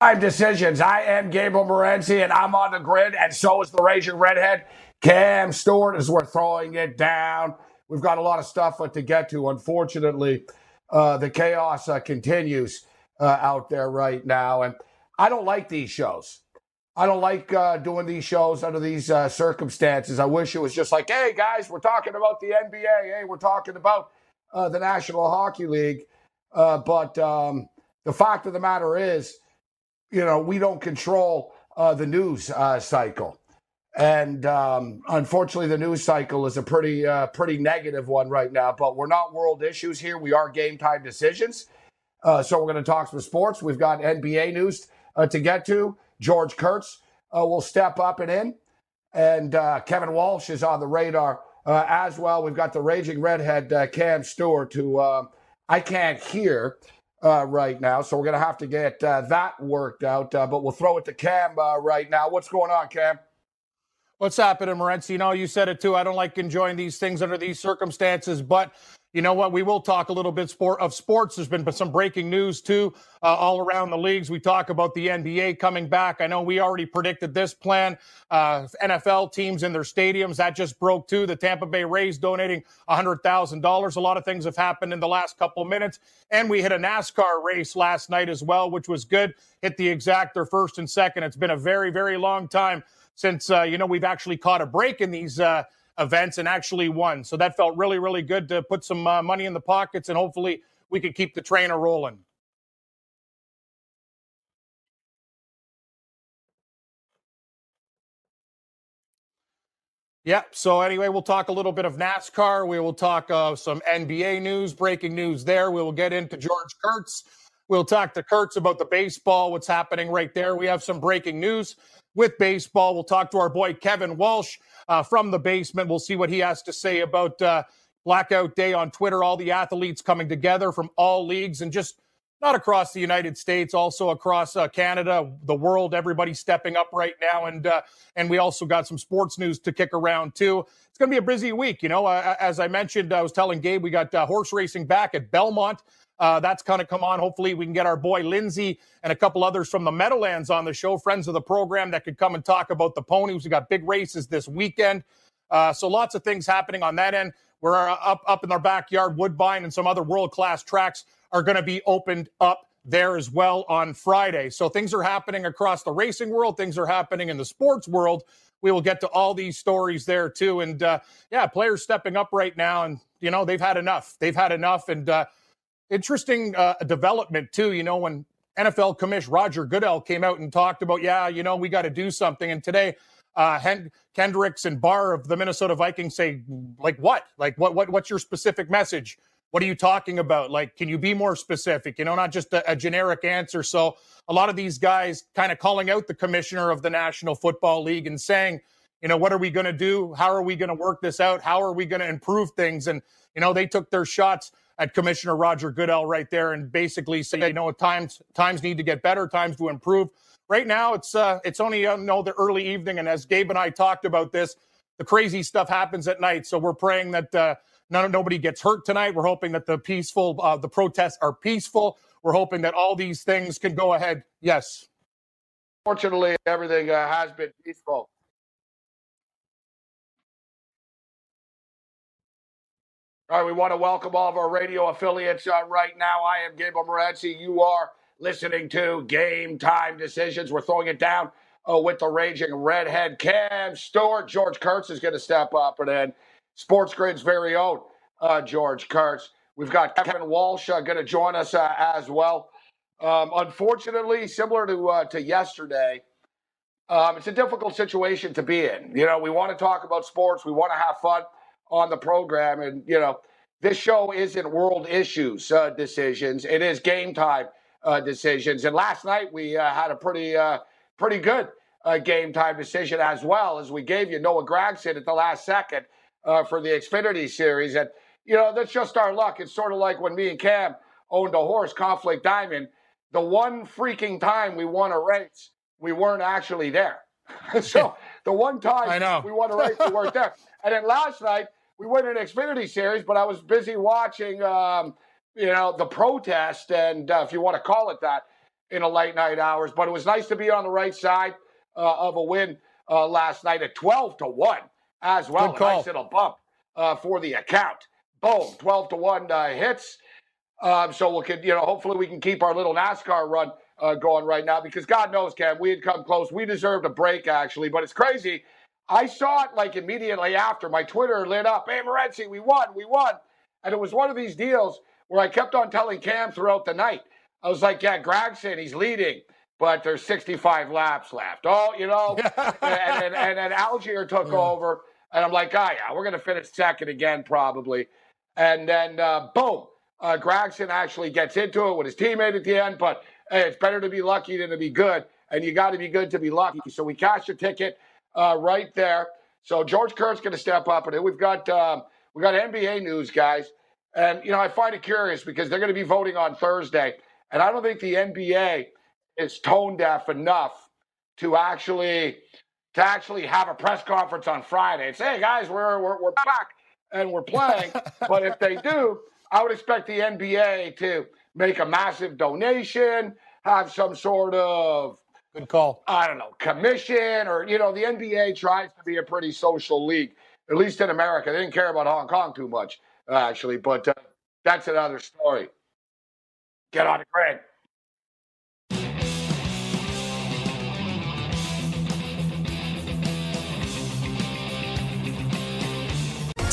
Five decisions. I am Gabriel Morency, and I'm on the grid, and so is the Raging Redhead. Cam Stewart as we're throwing it down. We've got a lot of stuff uh, to get to. Unfortunately, uh, the chaos uh, continues uh, out there right now, and I don't like these shows. I don't like uh, doing these shows under these uh, circumstances. I wish it was just like, hey guys, we're talking about the NBA. Hey, we're talking about the National Hockey League. but um, the fact of the matter is you know, we don't control uh, the news uh, cycle. And um, unfortunately, the news cycle is a pretty, uh, pretty negative one right now. But we're not world issues here. We are game time decisions. Uh, so we're going to talk some sports. We've got NBA news uh, to get to. George Kurtz uh, will step up and in, and Kevin Walsh is on the radar as well. We've got the raging redhead Cam Stewart, who I can't hear uh, right now. So we're going to have to get uh, that worked out. Uh, but we'll throw it to Cam uh, right now. What's going on, Cam? What's happening, Morency? You know, you said it too. I don't like enjoying these things under these circumstances, but you know what? We will talk a little bit sport of sports. There's been some breaking news too, uh, all around the leagues. We talk about the NBA coming back. I know we already predicted this plan. Uh, NFL teams in their stadiums that just broke too. The Tampa Bay Rays donating hundred thousand dollars. A lot of things have happened in the last couple of minutes, and we hit a NASCAR race last night as well, which was good. Hit the exacta first and second. It's been a very, very long time since uh, you know we've actually caught a break in these uh, events and actually won. So that felt really, really good to put some uh, money in the pockets and hopefully we could keep the trainer rolling. Yep. So anyway, we'll talk a little bit of NASCAR. We will talk uh, some NBA news, breaking news there. We will get into George Kurtz. We'll talk to Kurtz about the baseball, what's happening right there. We have some breaking news with baseball. We'll talk to our boy Kevin Walsh uh, from the basement. We'll see what he has to say about uh, Blackout Day on Twitter. All the athletes coming together from all leagues and just not across the United States, also across uh, Canada, the world. Everybody stepping up right now, and uh, and we also got some sports news to kick around too. It's going to be a busy week, you know. Uh, as I mentioned, I was telling Gabe we got uh, horse racing back at Belmont. Uh, that's kind of come on. Hopefully, we can get our boy Lindsay and a couple others from the Meadowlands on the show, friends of the program that could come and talk about the ponies. We got big races this weekend. Uh, so lots of things happening on that end. We're uh, up up in our backyard. Woodbine and some other world class tracks are going to be opened up there as well on Friday. So things are happening across the racing world. Things are happening in the sports world. We will get to all these stories there too. And uh, yeah, players stepping up right now, and you know they've had enough. They've had enough, and uh, interesting uh, development too. You know, when NFL commissioner Roger Goodell came out and talked about, yeah, you know, we got to do something. And today, uh, Hen- Kendricks and Barr of the Minnesota Vikings say, like, what? Like, what? What? What's your specific message? What are you talking about? Like, can you be more specific? You know, not just a, a generic answer. So, a lot of these guys kind of calling out the commissioner of the National Football League and saying, you know, what are we going to do? How are we going to work this out? How are we going to improve things? And you know, they took their shots at Commissioner Roger Goodell right there and basically say, you know, times times need to get better, times to improve. Right now, it's uh, it's only uh, no the early evening, and as Gabe and I talked about this, the crazy stuff happens at night. So we're praying that uh, none nobody gets hurt tonight. We're hoping that the peaceful uh, the protests are peaceful. We're hoping that all these things can go ahead. Yes. Fortunately, everything uh, has been peaceful. All right, we want to welcome all of our radio affiliates uh, right now. I am Gabriel Morency. You are listening to Game Time Decisions. We're throwing it down uh, with the raging redhead Cam Stewart. George Kurtz is going to step up, and then Sports Grid's very own uh, George Kurtz. We've got Kevin Walsh uh, going to join us uh, as well. Um, unfortunately, similar to uh, to yesterday, um, it's a difficult situation to be in. You know, we want to talk about sports, we want to have fun on the program. And, you know, this show isn't world issues uh, decisions, it is game time uh, decisions. And last night we uh, had a pretty, uh, pretty good uh, game time decision as well as we gave you Noah Gragson at the last second uh, for the Xfinity series. And, you know, that's just our luck. It's sort of like when me and Cam owned a horse, Conflict Diamond. The one freaking time we won a race, we weren't actually there. so the one time we won a race, we weren't there. And then last night, we won an Xfinity series, but I was busy watching, um, you know, the protest, and uh, if you want to call it that, in the late night hours. But it was nice to be on the right side uh, of a win uh, last night at 12 to 1 as well. A nice little bump uh, for the account. Boom, 12 to 1 uh, hits. Um, so we'll, you know, hopefully we can keep our little NASCAR run uh, going right now because God knows, Cam, we had come close. We deserved a break, actually, but it's crazy I saw it like immediately after. My Twitter lit up. Hey, Morency, we won, we won. And it was one of these deals where I kept on telling Cam throughout the night. I was like, yeah, Gragson, he's leading, but there's 65 laps left. Oh, you know, and, and, and, then Allgaier took yeah. over. And I'm like, oh, yeah, we're going to finish second again, probably. And then, uh, boom, uh, Gragson actually gets into it with his teammate at the end. But hey, it's better to be lucky than to be good. And you got to be good to be lucky. So we cashed a ticket uh, right there. So George Kurtz going to step up, and we've got um, we got NBA news, guys. And you know, I find it curious because they're going to be voting on Thursday, and I don't think the NBA is tone deaf enough to actually to actually have a press conference on Friday and say, "Hey guys, we're we're, we're back and we're playing." but if they do, I would expect the NBA to make a massive donation, have some sort of Good call. I don't know, commission or, you know, the NBA tries to be a pretty social league, at least in America. They didn't care about Hong Kong too much, actually, but uh, that's another story. Get on the grid.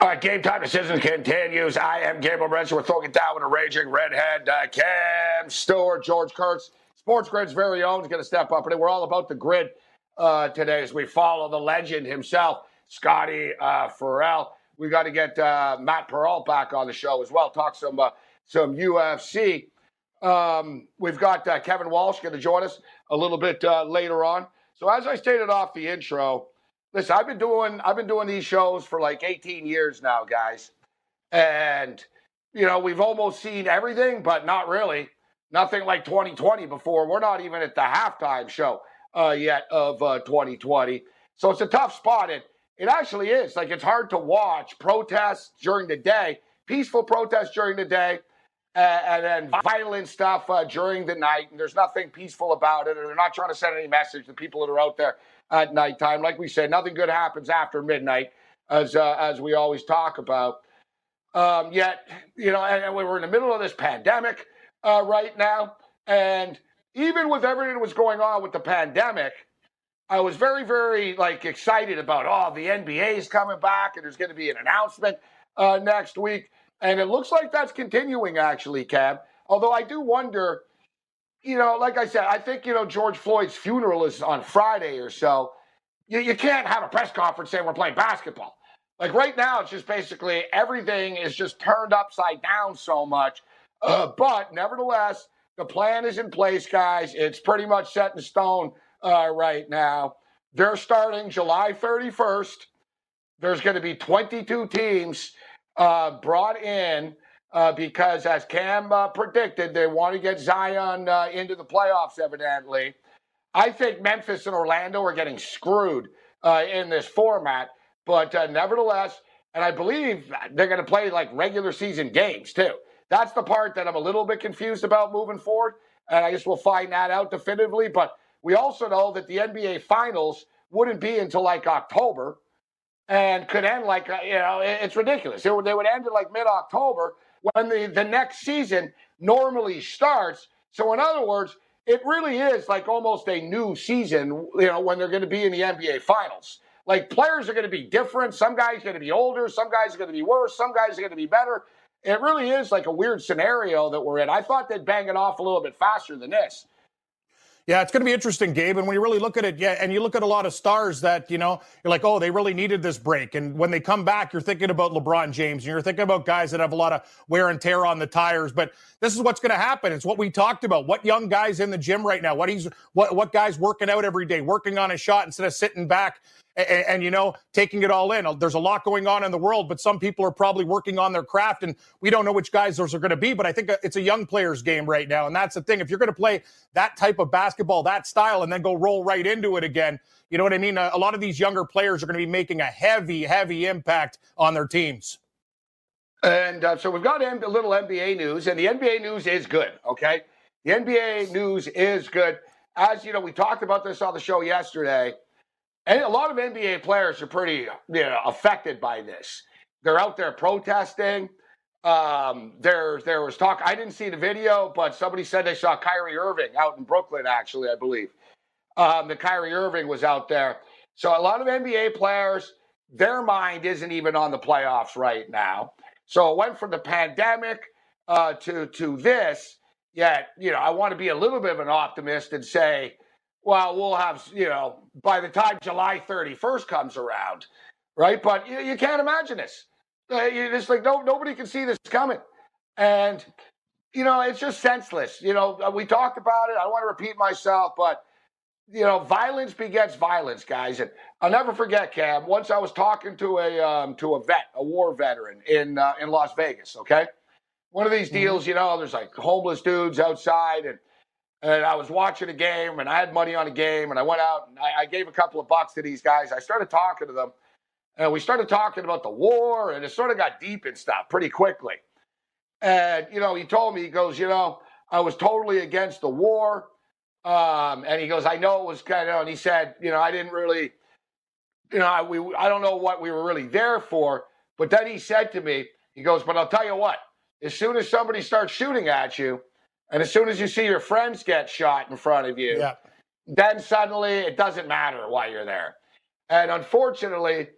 All right, game time decisions continues. I am Gabriel Morency. We're it down with a raging redhead. Uh, Cam Stewart, George Kurtz, Sports Grid's very own is going to step up. And we're all about the grid uh, today as we follow the legend himself, Scotty uh, Farrell. we got to get uh, Matt Pearl back on the show as well. Talk some uh, some UFC. Um, we've got uh, Kevin Walsh going to join us a little bit uh, later on. So as I stated off the intro, listen, I've been doing I've been doing these shows for like 18 years now, guys, and you know we've almost seen everything, but not really. Nothing like 2020 before. We're not even at the halftime show uh, yet of 2020. Uh, so it's a tough spot. It it actually is like it's hard to watch protests during the day, peaceful protests during the day and then violent stuff uh, during the night. And there's nothing peaceful about it, or they're not trying to send any message to people that are out there at nighttime. Like we said, nothing good happens after midnight, as uh, as we always talk about. Um, yet, you know, and, and, we were in the middle of this pandemic uh, right now, and even with everything that was going on with the pandemic, I was very, very like excited about. Oh, the NBA is coming back, and there's going to be an announcement uh, next week. And it looks like that's continuing, actually, Cab. Although I do wonder, you know, like I said, I think, you know, George Floyd's funeral is on Friday or so. You, you can't have a press conference saying we're playing basketball. Like right now, it's just basically everything is just turned upside down so much. Uh, but nevertheless, the plan is in place, guys. It's pretty much set in stone uh, right now. They're starting July 31st. There's going to be 22 teams uh, brought in uh, because, as Cam uh, predicted, they want to get Zion uh, into the playoffs, evidently. I think Memphis and Orlando are getting screwed uh, in this format, but uh, nevertheless, and I believe they're going to play like regular season games too. That's the part that I'm a little bit confused about moving forward, and I guess we'll find that out definitively. But we also know that the NBA Finals wouldn't be until like October and could end like you know it's ridiculous. They would end it like mid October when the the next season normally starts. So in other words, it really is like almost a new season. You know when they're going to be in the NBA Finals. Like players are going to be different. Some guys are going to be older. Some guys are going to be worse. Some guys are going to be better. It really is like a weird scenario that we're in. I thought they'd bang it off a little bit faster than this. Yeah, it's going to be interesting, Gabe. And when you really look at it, yeah, and you look at a lot of stars that, you know, you're like, oh, they really needed this break. And when they come back, you're thinking about LeBron James and you're thinking about guys that have a lot of wear and tear on the tires. But this is what's going to happen. It's what we talked about. What young guys in the gym right now? What he's what what guys working out every day, working on a shot instead of sitting back and, and, you know taking it all in. Uh, there's a lot going on in the world, but some people are probably working on their craft, and we don't know which guys those are going to be. But I think uh, it's a young players' game right now, and that's the thing. If you're going to play that type of basketball, that style, and then go roll right into it again, you know what I mean? A, a lot of these younger players are going to be making a heavy, heavy impact on their teams. And uh, so we've got a little NBA news, and the NBA news is good. Okay, the NBA news is good. As you know, we talked about this on the show yesterday. And a lot of NBA players are pretty you know, affected by this. They're out there protesting. Um, there, there was talk. I didn't see the video, but somebody said they saw Kyrie Irving out in Brooklyn. Actually, I believe um, that Kyrie Irving was out there. So a lot of NBA players, their mind isn't even on the playoffs right now. So it went from the pandemic uh, to to this. Yet, you know, I want to be a little bit of an optimist and say well, we'll have, you know, by the time July 31st comes around, right? But you, you can't imagine this. Uh, it's like no, nobody can see this coming. And, you know, it's just senseless. You know, uh, we talked about it. I don't want to repeat myself, but, you know, violence begets violence, guys. And I'll never forget, Cam. Once I was talking to a um, to a vet, a war veteran in uh, in Las Vegas. Okay, one of these mm-hmm. deals, you know, there's like homeless dudes outside, and and I was watching a game and I had money on a game and I went out and I, I, gave a couple of bucks to these guys. I started talking to them and we started talking about the war and it sort of got deep and stuff pretty quickly. And, you know, he told me, he goes, you know, I was totally against the war. Um, and he goes, I know it was kind of, and he said, you know, I didn't really, you know, I, we, I don't know what we were really there for. But then he said to me, he goes, but I'll tell you what, as soon as somebody starts shooting at you, and as soon as you see your friends get shot in front of you, yeah. then suddenly it doesn't matter why you're there. And unfortunately,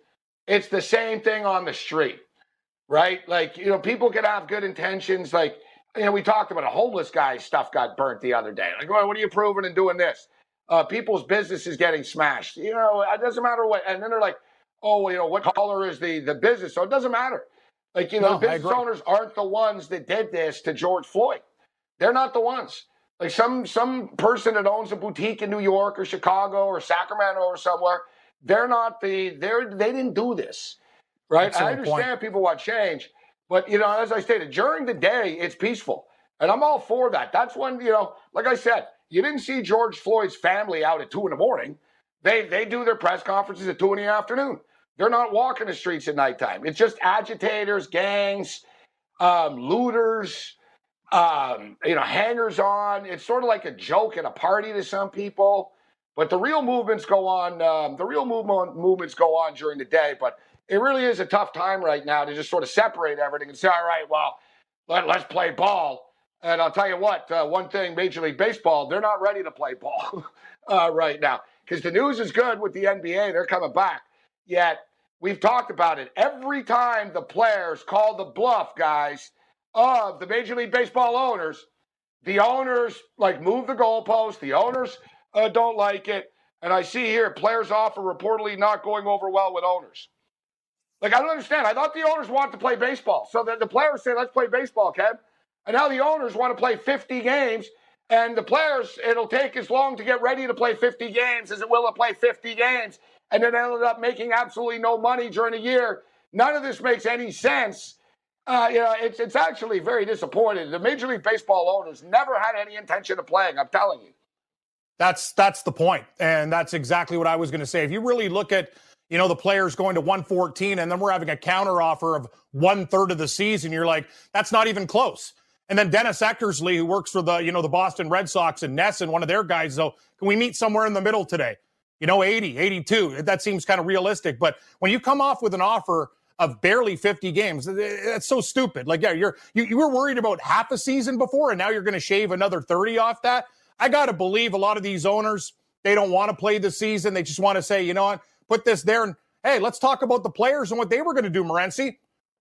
it's the same thing on the street, right? Like, you know, people can have good intentions. Like, you know, we talked about a homeless guy's stuff got burnt the other day. Like, well, what are you proving and doing this? Uh, people's business is getting smashed. You know, it doesn't matter what. And then they're like, oh, you know, what color is the the business? So it doesn't matter. Like you know, No, the business owners aren't the ones that did this to George Floyd. They're not the ones. Like some some person that owns a boutique in New York or Chicago or Sacramento or somewhere, they're not the they're they didn't do this, right? I understand people want change, but you know, as I stated, during the day it's peaceful, and I'm all for that. That's when you know, like I said, you didn't see George Floyd's family out at two in the morning. They they do their press conferences at two in the afternoon. They're not walking the streets at nighttime. It's just agitators, gangs, um, looters, um, you know, hangers on. It's sort of like a joke at a party to some people. But the real movements go on. Um, the real movement movements go on during the day. But it really is a tough time right now to just sort of separate everything and say, all right, well, let, let's play ball. And I'll tell you what, uh, one thing, Major League Baseball, they're not ready to play ball uh, right now because the news is good with the NBA. They're coming back. Yet we've talked about it every time the players call the bluff, guys, of the Major League Baseball owners. The owners like move the goalpost. The owners uh, don't like it. And I see here players offer reportedly not going over well with owners. Like I don't understand. I thought the owners want to play baseball, so that the players say, "Let's play baseball, Kev." And now the owners want to play 50 games, and the players, it'll take as long to get ready to play 50 games as it will to play 50 games, and then ended up making absolutely no money during the year. None of this makes any sense. Uh, you know, it's it's actually very disappointing. The Major League Baseball owners never had any intention of playing. I'm telling you. That's that's the point, and that's exactly what I was going to say. If you really look at you know the players going to 114, and then we're having a counter offer of one third of the season, you're like, that's not even close. And then Dennis Eckersley, who works for the you know the Boston Red Sox and NESN, and one of their guys, though, can we meet somewhere in the middle today? You know, 80, 82. That seems kind of realistic. But when you come off with an offer of barely 50 games, that's so stupid. Like, yeah, you're you, you were worried about half a season before, and now you're going to shave another 30 off that. I got to believe a lot of these owners, they don't want to play the season. They just want to say, you know what, put this there and hey, let's talk about the players and what they were going to do, Morency.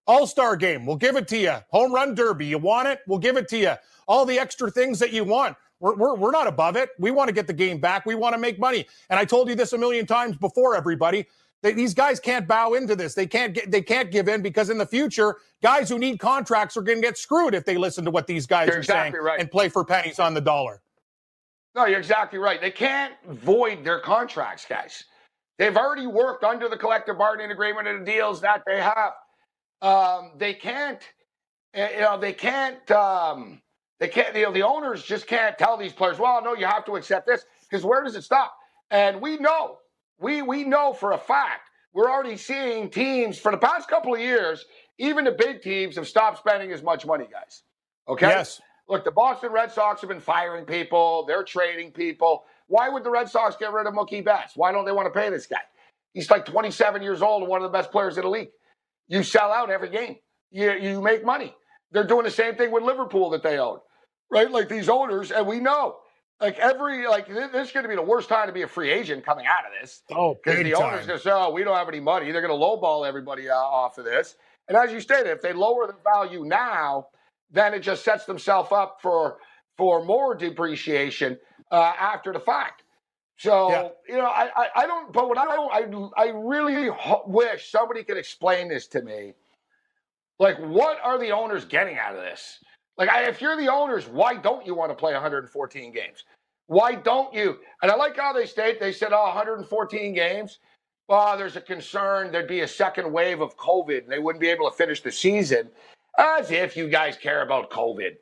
All star game, we'll give it to you. Home run derby, you want it? We'll give it to you. All the extra things that you want. We're, we're, we're not above it. We want to get the game back. We want to make money. And I told you this a million times before, everybody. They, these guys can't bow into this. They can't get. They can't give in because in the future, guys who need contracts are going to get screwed if they listen to what these guys You're are exactly saying right. and play for pennies on the dollar. No, you're exactly right. They can't void their contracts, guys. They've already worked under the collective bargaining agreement and the deals that they have. Um, they can't, eh, you know, they can't, um, they can't, you know, the owners just can't tell these players, well, no, you have to accept this because where does it stop? And we know, we we know for a fact, we're already seeing teams for the past couple of years, even the big teams have stopped spending as much money, guys. Okay. Yes. Look, the Boston Red Sox have been firing people. They're trading people. Why would the Red Sox get rid of Mookie Betts? Why don't they want to pay this guy? He's like 27 years old and one of the best players in the league. You sell out every game. You, you make money. They're doing the same thing with Liverpool that they own, right? Like these owners, and we know, like every, like this this is going to be the worst time to be a free agent coming out of this Oh, because the owners time. going to say, oh, we don't have any money. They're going to lowball everybody uh, off of this. And as you stated, if they lower the value now, then it just sets themselves up for for more depreciation uh, after the fact. So Yeah. you know, I, I I don't. But what I don't, I I really ho- wish somebody could explain this to me. Like, what are the owners getting out of this? Like, if you're the owners, why don't you want to play 114 games? Why don't you? And I like how they state they said, oh, 114 games. Well, there's a concern there'd be a second wave of COVID and they wouldn't be able to finish the season. As if you guys care about COVID.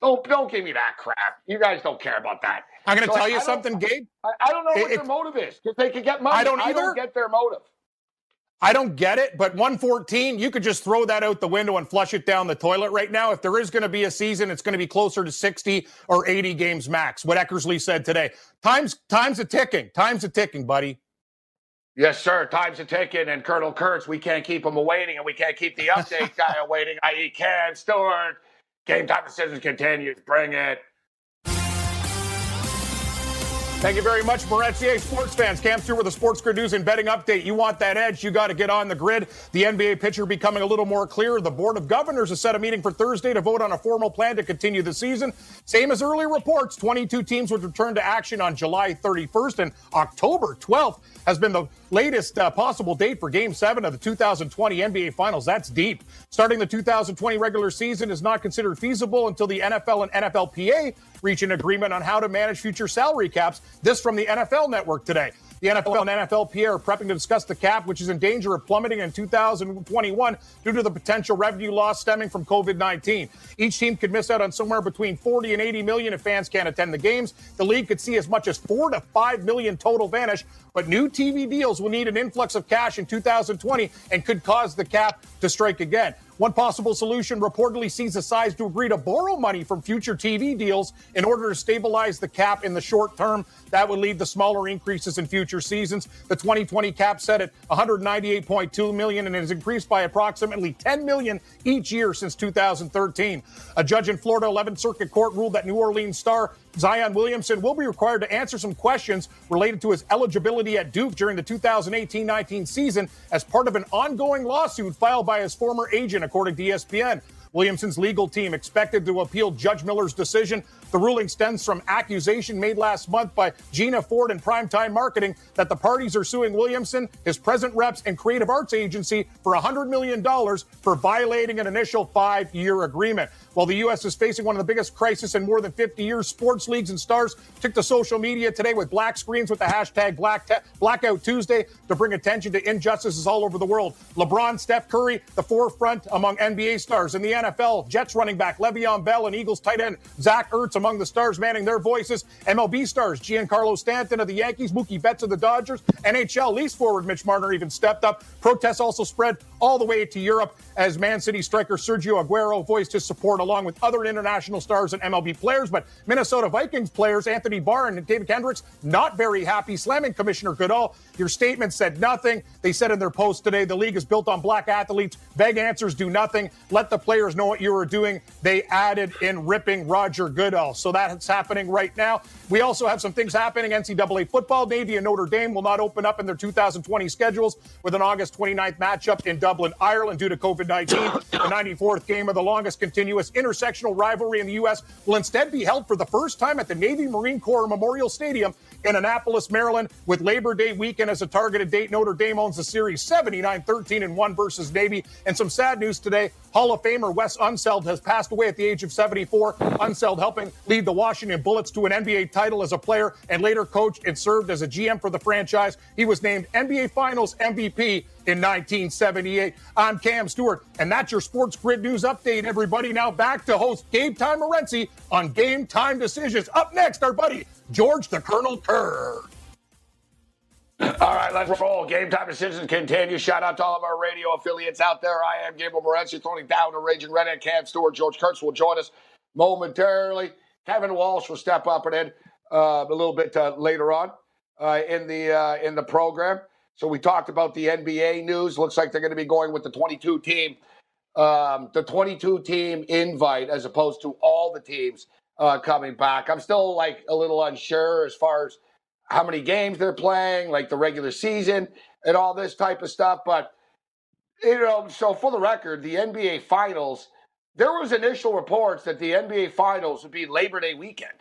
Don't don't give me that crap. You guys don't care about that. I'm going to So tell I- you I something, Gabe. I, I don't know what It- their motive is. Because they could get money. I don't I either. don't get their motive. I don't get it, but 114, you could just throw that out the window and flush it down the toilet right now. If there is going to be a season, it's going to be closer to 60 or 80 games max. What Eckersley said today. Time's time's a ticking. Time's a ticking, buddy. Yes, sir. Time's a ticking, and Colonel Kurtz, we can't keep him awaiting, and we can't keep the update guy awaiting, i.e., Cam Stewart. Game time decisions continues. Bring it. Thank you very much, Moretti. Sports fans, Cam Stewart with the Sports Grid News and Betting Update. You want that edge, you got to get on the grid. The NBA picture becoming a little more clear. The Board of Governors has set a meeting for Thursday to vote on a formal plan to continue the season. Same as early reports, 22 teams would return to action on July 31st and October 12th has been the latest uh, possible date for Game 7 of the 2020 NBA Finals. That's deep. Starting the 2020 regular season is not considered feasible until the NFL and NFLPA reach an agreement on how to manage future salary caps. This from the NFL Network today. The NFL and NFLPA are prepping to discuss the cap, which is in danger of plummeting in 2021 due to the potential revenue loss stemming from COVID 19. Each team could miss out on somewhere between 40 and 80 million if fans can't attend the games. The league could see as much as 4 to 5 million total vanish, but new TV deals will need an influx of cash in 2020 and could cause the cap to strike again. One possible solution reportedly sees the sides to agree to borrow money from future TV deals in order to stabilize the cap in the short term. That would lead to smaller increases in future seasons. The 2020 cap set at 198.2 million and has increased by approximately 10 million each year since 2013. A judge in Florida 11th Circuit Court ruled that New Orleans star Zion Williamson will be required to answer some questions related to his eligibility at Duke during the 2018 19 season as part of an ongoing lawsuit filed by his former agent, according to ESPN. Williamson's legal team expected to appeal Judge Miller's decision the ruling stems from accusation made last month by Gina Ford and Primetime Marketing that the parties are suing Williamson, his present reps, and Creative Arts Agency for $100 million for violating an initial five year agreement. While the U.S. is facing one of the biggest crises in more than 50 years, sports leagues and stars took to social media today with black screens with the hashtag Black te- Blackout Tuesday to bring attention to injustices all over the world. LeBron, Steph Curry, the forefront among NBA stars. In the NFL, Jets running back Le'Veon Bell and Eagles tight end Zach Ertz among the stars manning their voices. MLB stars Giancarlo Stanton of the Yankees, Mookie Betts of the Dodgers, NHL Leafs forward Mitch Marner even stepped up. Protests also spread all the way to Europe as Man City striker Sergio Aguero voiced his support along with other international stars and MLB players. But Minnesota Vikings players Anthony Barr and David Kendricks not very happy, slamming Commissioner Goodell. Your statement said nothing. They said in their post today the league is built on black athletes. Vague answers do nothing. Let the players know what you are doing. They added in ripping Roger Goodell. So that's happening right now. We also have some things happening. NCAA football, Navy and Notre Dame will not open up in their 2020 schedules with an August 29th matchup in Dublin, Ireland due to COVID 19. The 94th game of the longest continuous intersectional rivalry in the U.S. will instead be held for the first time at the Navy Marine Corps Memorial Stadium in Annapolis, Maryland, with Labor Day weekend as a targeted date. Notre Dame owns the series 79 13 and 1 versus Navy. And some sad news today Hall of Famer Wes Unseld has passed away at the age of 74. Unseld helping lead the Washington Bullets to an NBA title as a player and later coached and served as a GM for the franchise. He was named NBA Finals MVP in 1978. I'm Cam Stewart, and that's your Sports Grid News update, everybody. Now back to host Gabe Time Morency on Game Time Decisions. Up next, our buddy George the Colonel Kerr. All right, let's roll. Game time decisions continue. Shout out to all of our radio affiliates out there. I am Gabriel Morency, throwing Down, the Raging Redhead, Cam Stewart, George Kurtz will join us momentarily. Kevin Walsh will step up and in uh, a little bit uh, later on uh, in the uh, in the program. So we talked about the NBA news. Looks like they're going to be going with the 22 team, um, the 22 team invite as opposed to all the teams uh, coming back. I'm still like a little unsure as far as how many games they're playing, like the regular season and all this type of stuff. But you know, so for the record, the NBA Finals, there was initial reports that the NBA Finals would be Labor Day weekend.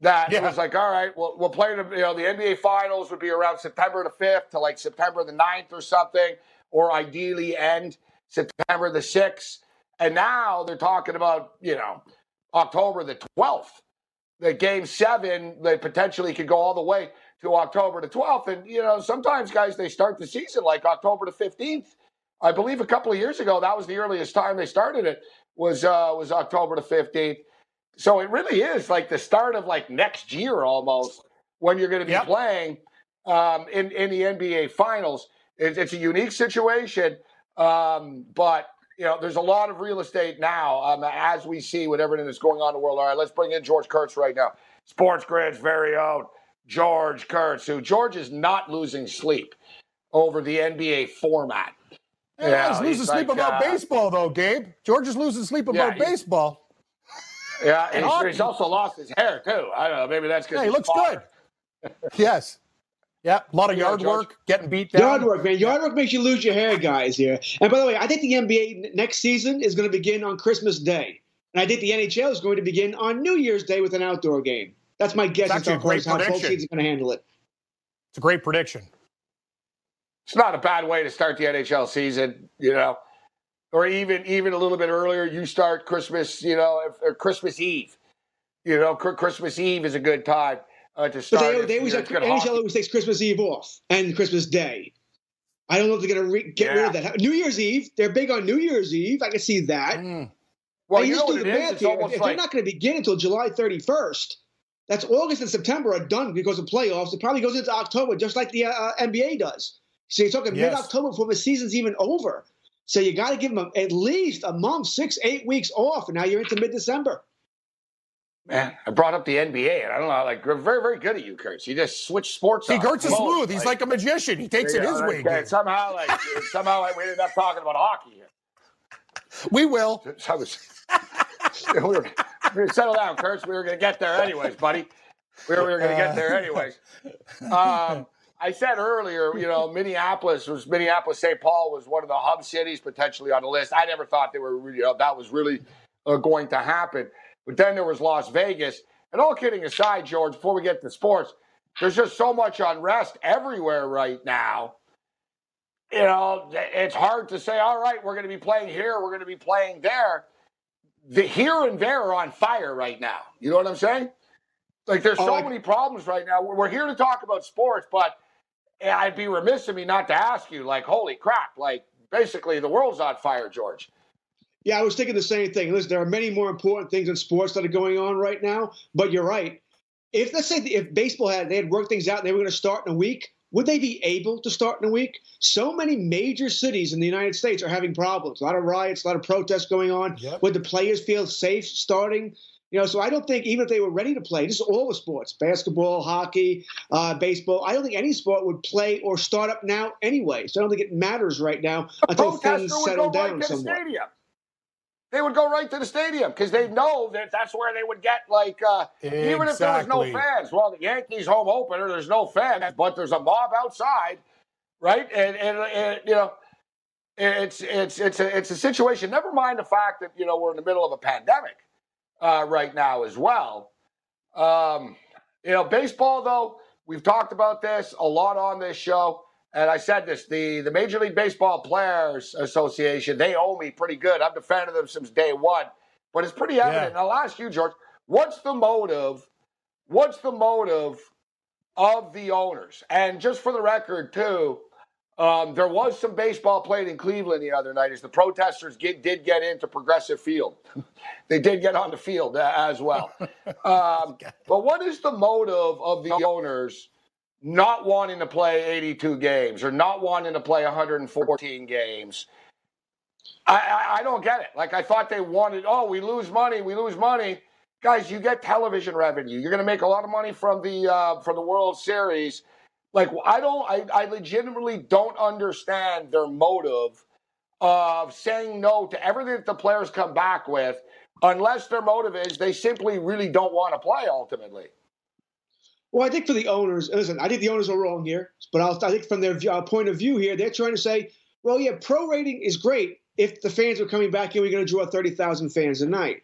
That yeah. was like, all right, well, we'll play the you know the NBA Finals would be around September the fifth to like September the 9th or something, or ideally end September the sixth. And now they're talking about you know October the 12th. The game seven, they potentially could go all the way to October the 12th. And, you know, sometimes guys, they start the season like October the 15th. I believe a couple of years ago, that was the earliest time they started it was uh, was October the 15th. So it really is like the start of like next year almost when you're going to be yep. playing um, in, in the NBA finals. It's, it's a unique situation, um, but you know, there's a lot of real estate now um, as we see with everything that's going on in the world. All right, let's bring in George Kurtz right now. Sports Grid's very own George Kurtz, who George is not losing sleep over the NBA format. Yeah, he's losing sleep like, about uh, baseball, though, Gabe. George is losing sleep about yeah, baseball. Yeah, and he's, he's, also lost his hair too. I don't know. Maybe that's because yeah, he looks good. yes. Yeah, a lot of yard work, getting beat down. Yard work, man. Yard work makes you lose your hair, guys. Here, and by the way, I think the NBA next season is going to begin on Christmas Day, and I think the NHL is going to begin on New Year's Day with an outdoor game. That's my guess as far as how both teams are going to handle it. It's a great prediction. It's not a bad way to start the NHL season, you know, or even even a little bit earlier. You start Christmas, you know, or uh, Christmas Eve. You know, Christmas Eve is a good time uh, to start. But they, they always have, NHL always takes Christmas Eve off and Christmas Day. I don't know if they're going to re- get yeah. rid of that. New Year's Eve, they're big on New Year's Eve. I can see that. Mm. Well, you, you know do the math here. If, like... they're not going to begin until July 31st, that's August and September are done because of playoffs. It probably goes into October, just like the uh, NBA does. So you're talking yes. mid October before the season's even over. So you got to give them at least a month, six, eight weeks off, and now you're into mid December. Man, I brought up the NBA, and I don't know, like, we're very, very good at you, Kurtz. You just switch sports. See, Kurtz is smooth. He's like, like, a magician. He takes it his way. Okay, somehow, like, somehow, like, we ended up talking about hockey here. We will. So was, we, were, we were settle down, Kurtz. We were going to get there anyways, buddy. We were, we were going to get there anyways. Um, I said earlier, you know, Minneapolis was Minneapolis, St. Paul was one of the hub cities potentially on the list. I never thought they were, you know, that was really uh, going to happen. But then there was Las Vegas. And all kidding aside, George, before we get to sports, there's just so much unrest everywhere right now. You know, it's hard to say, all right, we're going to be playing here, we're going to be playing there. The here and there are on fire right now. You know what I'm saying? Like, there's oh, so many problems right now. We're here to talk about sports, but I'd be remiss of me not to ask you, like, holy crap, like, basically the world's on fire, George. Yeah, I was thinking the same thing. Listen, there are many more important things in sports that are going on right now, but you're right. If let's say if baseball had they had worked things out and they were going to start in a week, would they be able to start in a week? So many major cities in the United States are having problems. A lot of riots, a lot of protests going on. Yep. Would the players feel safe starting? You know, so I don't think even if they were ready to play, this is all the sports, basketball, hockey, uh, baseball. I don't think any sport would play or start up now anyway. So I don't think it matters right now until things settle down somewhat. Stadium they would go right to the stadium because they know that that's where they would get like uh, exactly. even if there was no fans. Well, the Yankees home opener, there's no fans, but there's a mob outside, right? And and, and you know, it's it's it's a it's a situation. Never mind the fact that you know we're in the middle of a pandemic uh, right now as well. Um, you know, baseball though we've talked about this a lot on this show and I said this, the, the Major League Baseball Players Association, they owe me pretty good. I've defended them since day one. But it's pretty evident. Yeah. And I'll ask you, George, what's the motive? What's the motive of the owners? And just for the record, too, um, there was some baseball played in Cleveland the other night as the protesters get, did get into Progressive Field. they did get on the field uh, as well. Um, but what is the motive of the owners not wanting to play 82 games or not wanting to play 114 games. I, I, I, don't get it. Like I thought they wanted, oh, we lose money, we lose money. Guys, you get television revenue. You're going to make a lot of money from the uh, from the World Series. Like I don't, I, I legitimately don't understand their motive of saying no to everything that the players come back with, unless their motive is they simply really don't want to play ultimately. Well, I think for the owners, listen, I think the owners are wrong here, but I'll, i think from their uh, point of view here, they're trying to say, well, yeah, pro rating is great if the fans are coming back and we're going to draw 30,000 fans a night.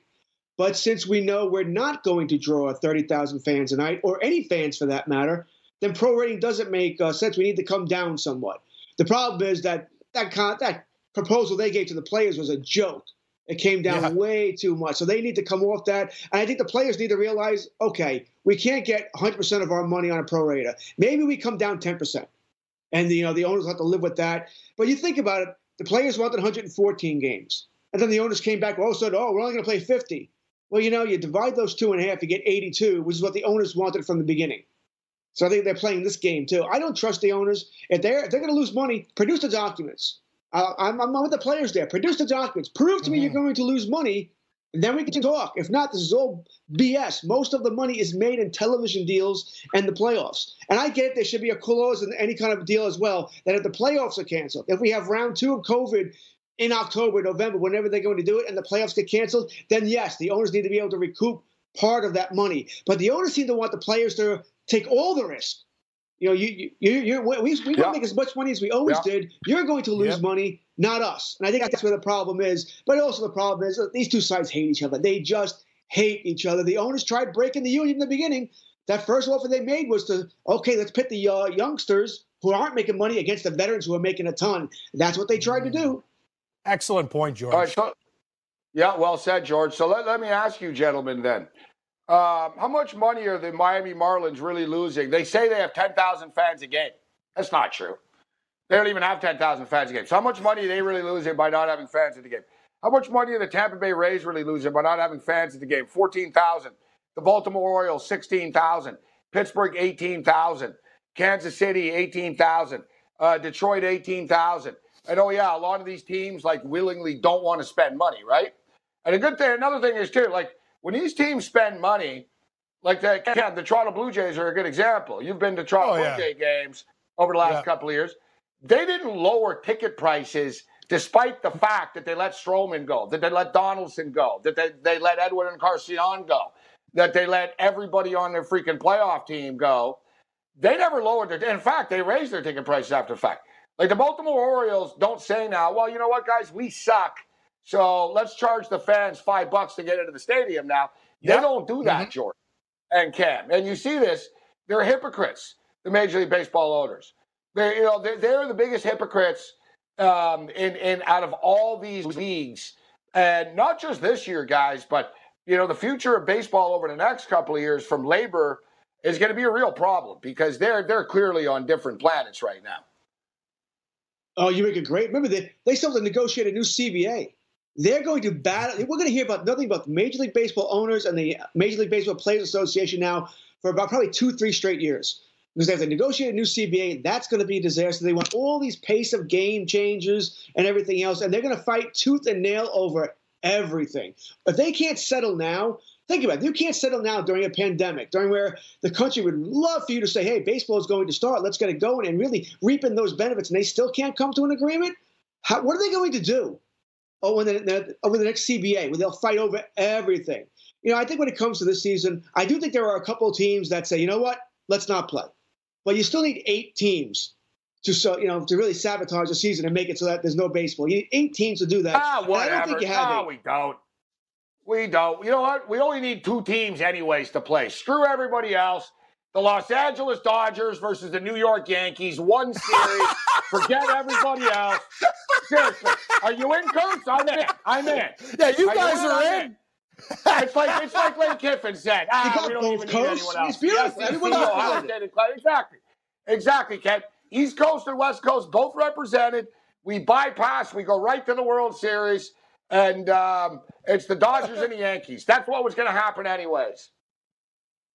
But since we know we're not going to draw 30,000 fans a night, or any fans for that matter, then pro rating doesn't make uh, sense. We need to come down somewhat. The problem is that that, con- that proposal they gave to the players was a joke. It came down yeah. way too much. So they need to come off that. And I think the players need to realize okay, we can't get 100% of our money on a pro rata. Maybe we come down 10%. And you know the owners have to live with that. But you think about it, the players wanted 114 games. And then the owners came back, all said, oh, we're only going to play 50. Well, you know, you divide those two and a half, you get 82, which is what the owners wanted from the beginning. So I think they're playing this game too. I don't trust the owners. If they're if they're going to lose money, produce the documents. Uh, I'm, I'm with the players there. Produce the documents. Prove to mm-hmm. me you're mm-hmm. going to lose money, and then we can talk. If not, this is all BS. Most of the money is made in television deals and the playoffs. And I get it, there should be a clause in any kind of deal as well that if the playoffs are canceled, if we have round two of COVID in October, November, whenever they're going to do it, and the playoffs get canceled, then yes, the owners need to be able to recoup part of that money. But the owners seem to want the players to take all the risk. You know, you you you we we yeah. don't make as much money as we always yeah. did. You're going to lose money, not us. And I think that's where the problem is. But also the problem is these two sides hate each other. They just hate each other. The owners tried breaking the union in the beginning. That first offer they made was to okay, let's pit the uh, youngsters who aren't making money against the veterans who are making a ton. That's what they tried to do. Excellent point, George. All right, so, yeah, well said, George. So let, let me ask you, gentlemen, then. Um, how much money are the Miami Marlins really losing? They say they have 10,000 fans a game. That's not true. They don't even have 10,000 fans a game. So how much money are they really losing by not having fans at the game? How much money are the Tampa Bay Rays really losing by not having fans at the game? 14,000. The Baltimore Orioles, 16,000. Pittsburgh, 18,000. Kansas City, 18,000. Uh, Detroit, 18,000. And oh, yeah, a lot of these teams like willingly don't want to spend money, right? And a good thing, another thing is too, like when these teams spend money, like the, the Toronto Blue Jays are a good example. You've been to Toronto oh, yeah. Blue Jay games over the last yeah. couple of years. They didn't lower ticket prices despite the fact that they let Stroman go, that they let Donaldson go, that they, they let Edward and Encarnacion go, that they let everybody on their freaking playoff team go. They never lowered their. In fact, they raised their ticket prices after the fact. Like the Baltimore Orioles don't say now, well, you know what, guys, we suck. So let's charge the fans five bucks to get into the stadium now. Yep. They don't do that, mm-hmm. Jordan and Cam. And you see this, they're hypocrites, the Major League Baseball owners. They're, you know, they're, they're the biggest hypocrites um, in, in out of all these leagues. And not just this year, guys, but you know, the future of baseball over the next couple of years from labor is going to be a real problem because they're they're clearly on different planets right now. Oh, you make a great. Remember they they still have to negotiate a new CBA. They're going to battle. We're going to hear about nothing but Major League Baseball owners and the Major League Baseball Players Association now for about probably two, three straight years because they have to negotiate a new CBA. That's going to be a disaster. They want all these pace of game changes and everything else, and they're going to fight tooth and nail over everything. If they can't settle now, think about it. You can't settle now during a pandemic, during where the country would love for you to say, hey, baseball is going to start. Let's get it going and really reaping those benefits, and they still can't come to an agreement. How, what are they going to do? Over the, over the next CBA, where they'll fight over everything. You know, I think when it comes to this season, I do think there are a couple of teams that say, you know what, let's not play. But you still need eight teams to so you know to really sabotage the season and make it so that there's no baseball. You need eight teams to do that. Ah, whatever. I don't think you have no, eight. we don't. We don't. You know what? We only need two teams anyways to play. Screw everybody else. The Los Angeles Dodgers versus the New York Yankees. One series. Forget everybody else. Seriously. Are you in, Coach? I'm in. I'm in. Yeah, you are guys you are in. it's like it's like Lane Kiffin said. Ah, we don't even need anyone else. It's beautiful. Yes, Everyone exactly. Exactly, Ken. East Coast and West Coast both represented. We bypass. We go right to the World Series, and um, it's the Dodgers and the Yankees. That's what was going to happen, anyways.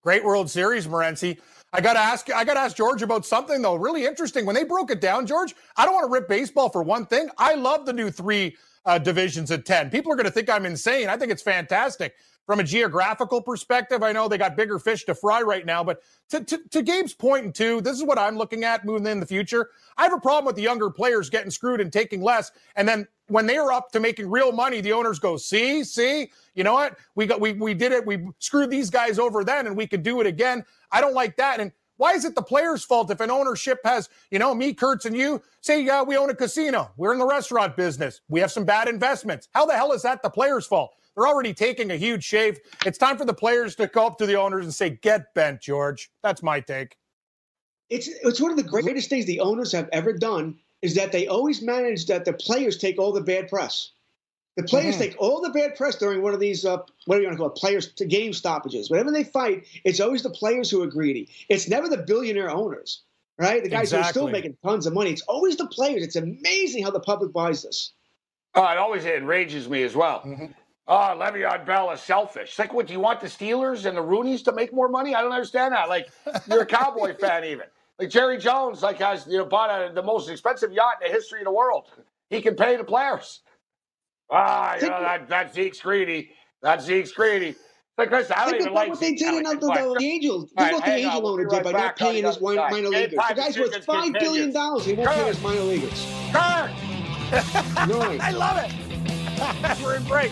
Great World Series, Morency. I got to ask. I got to ask George about something though. Really interesting. When they broke it down, George, I don't want to rip baseball for one thing. I love the new three uh, divisions at ten. People are going to think I'm insane. I think it's fantastic from a geographical perspective. I know they got bigger fish to fry right now, but to, to, to Gabe's point and two, this is what I'm looking at moving in the future. I have a problem with the younger players getting screwed and taking less, and then when they are up to making real money, the owners go, "See, see, you know what? We got we we did it. We screwed these guys over then, and we could do it again." I don't like that. And why is it the player's fault if an ownership has, you know, me, Kurtz, and you say uh, we own a casino, we're in the restaurant business, we have some bad investments? How the hell is that the player's fault? They're already taking a huge shave. It's time for the players to go up to the owners and say, "Get bent, George." That's my take. It's it's one of the greatest things the owners have ever done is that they always manage that the players take all the bad press. The players mm-hmm. take all the bad press during one of these, uh, what do you want to call it, players to game stoppages. Whenever they fight, it's always the players who are greedy. It's never the billionaire owners, right? The guys exactly. who are still making tons of money. It's always the players. It's amazing how the public buys this. Oh, it always enrages me as well. Mm-hmm. Oh, Le'Veon Bell is selfish. It's like, what, do you want the Steelers and the Rooneys to make more money? I don't understand that. Like, you're a Cowboy fan even. Like Jerry Jones, like has you know bought a, the most expensive yacht in the history of the world. He can pay the players. Ah, you know that that Zeke's greedy. That Zeke's greedy. Like listen, I don't even like what they did in the, the, the Angels. Look right, what the Angel owner did by not paying his minor leaguers. The guy's worth five billion dollars. He won't pay his minor leaguers. Kurt. I love it. We're in break.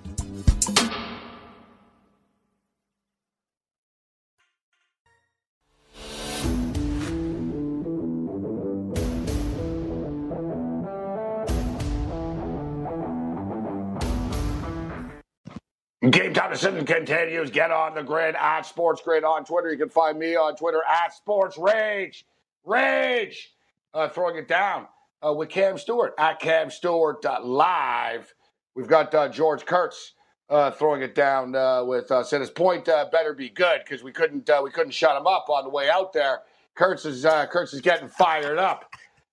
Game time decision continues. Get on the grid at Sports Grid on Twitter. You can find me on Twitter at Sports Rage. Rage. Uh, throwing it down uh, with Cam Stewart at Cam Stewart uh, live. We've got uh, George Kurtz uh, throwing it down uh, with us. And his point better be good because we couldn't we couldn't shut him up on the way out there. Kurtz is Kurtz is getting fired up.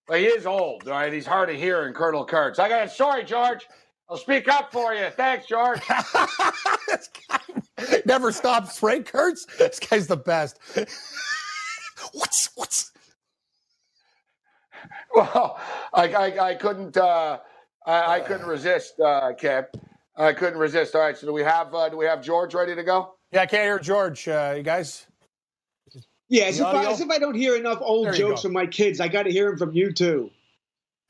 But he is old, right? He's hard of hearing, Colonel Kurtz. I got sorry, George. I'll speak up for you. Thanks, George. never stops, Frank Kurtz. This guy's the best. what's what's? Well, I I, I couldn't uh, I, I, couldn't resist, uh, Cap. I couldn't resist. All right, so do we have uh, do we have George ready to go? Yeah, I can't hear George. Uh, you guys. Yeah, as if, I, as if, I, don't hear enough old jokes from my kids, I got to hear them from you too.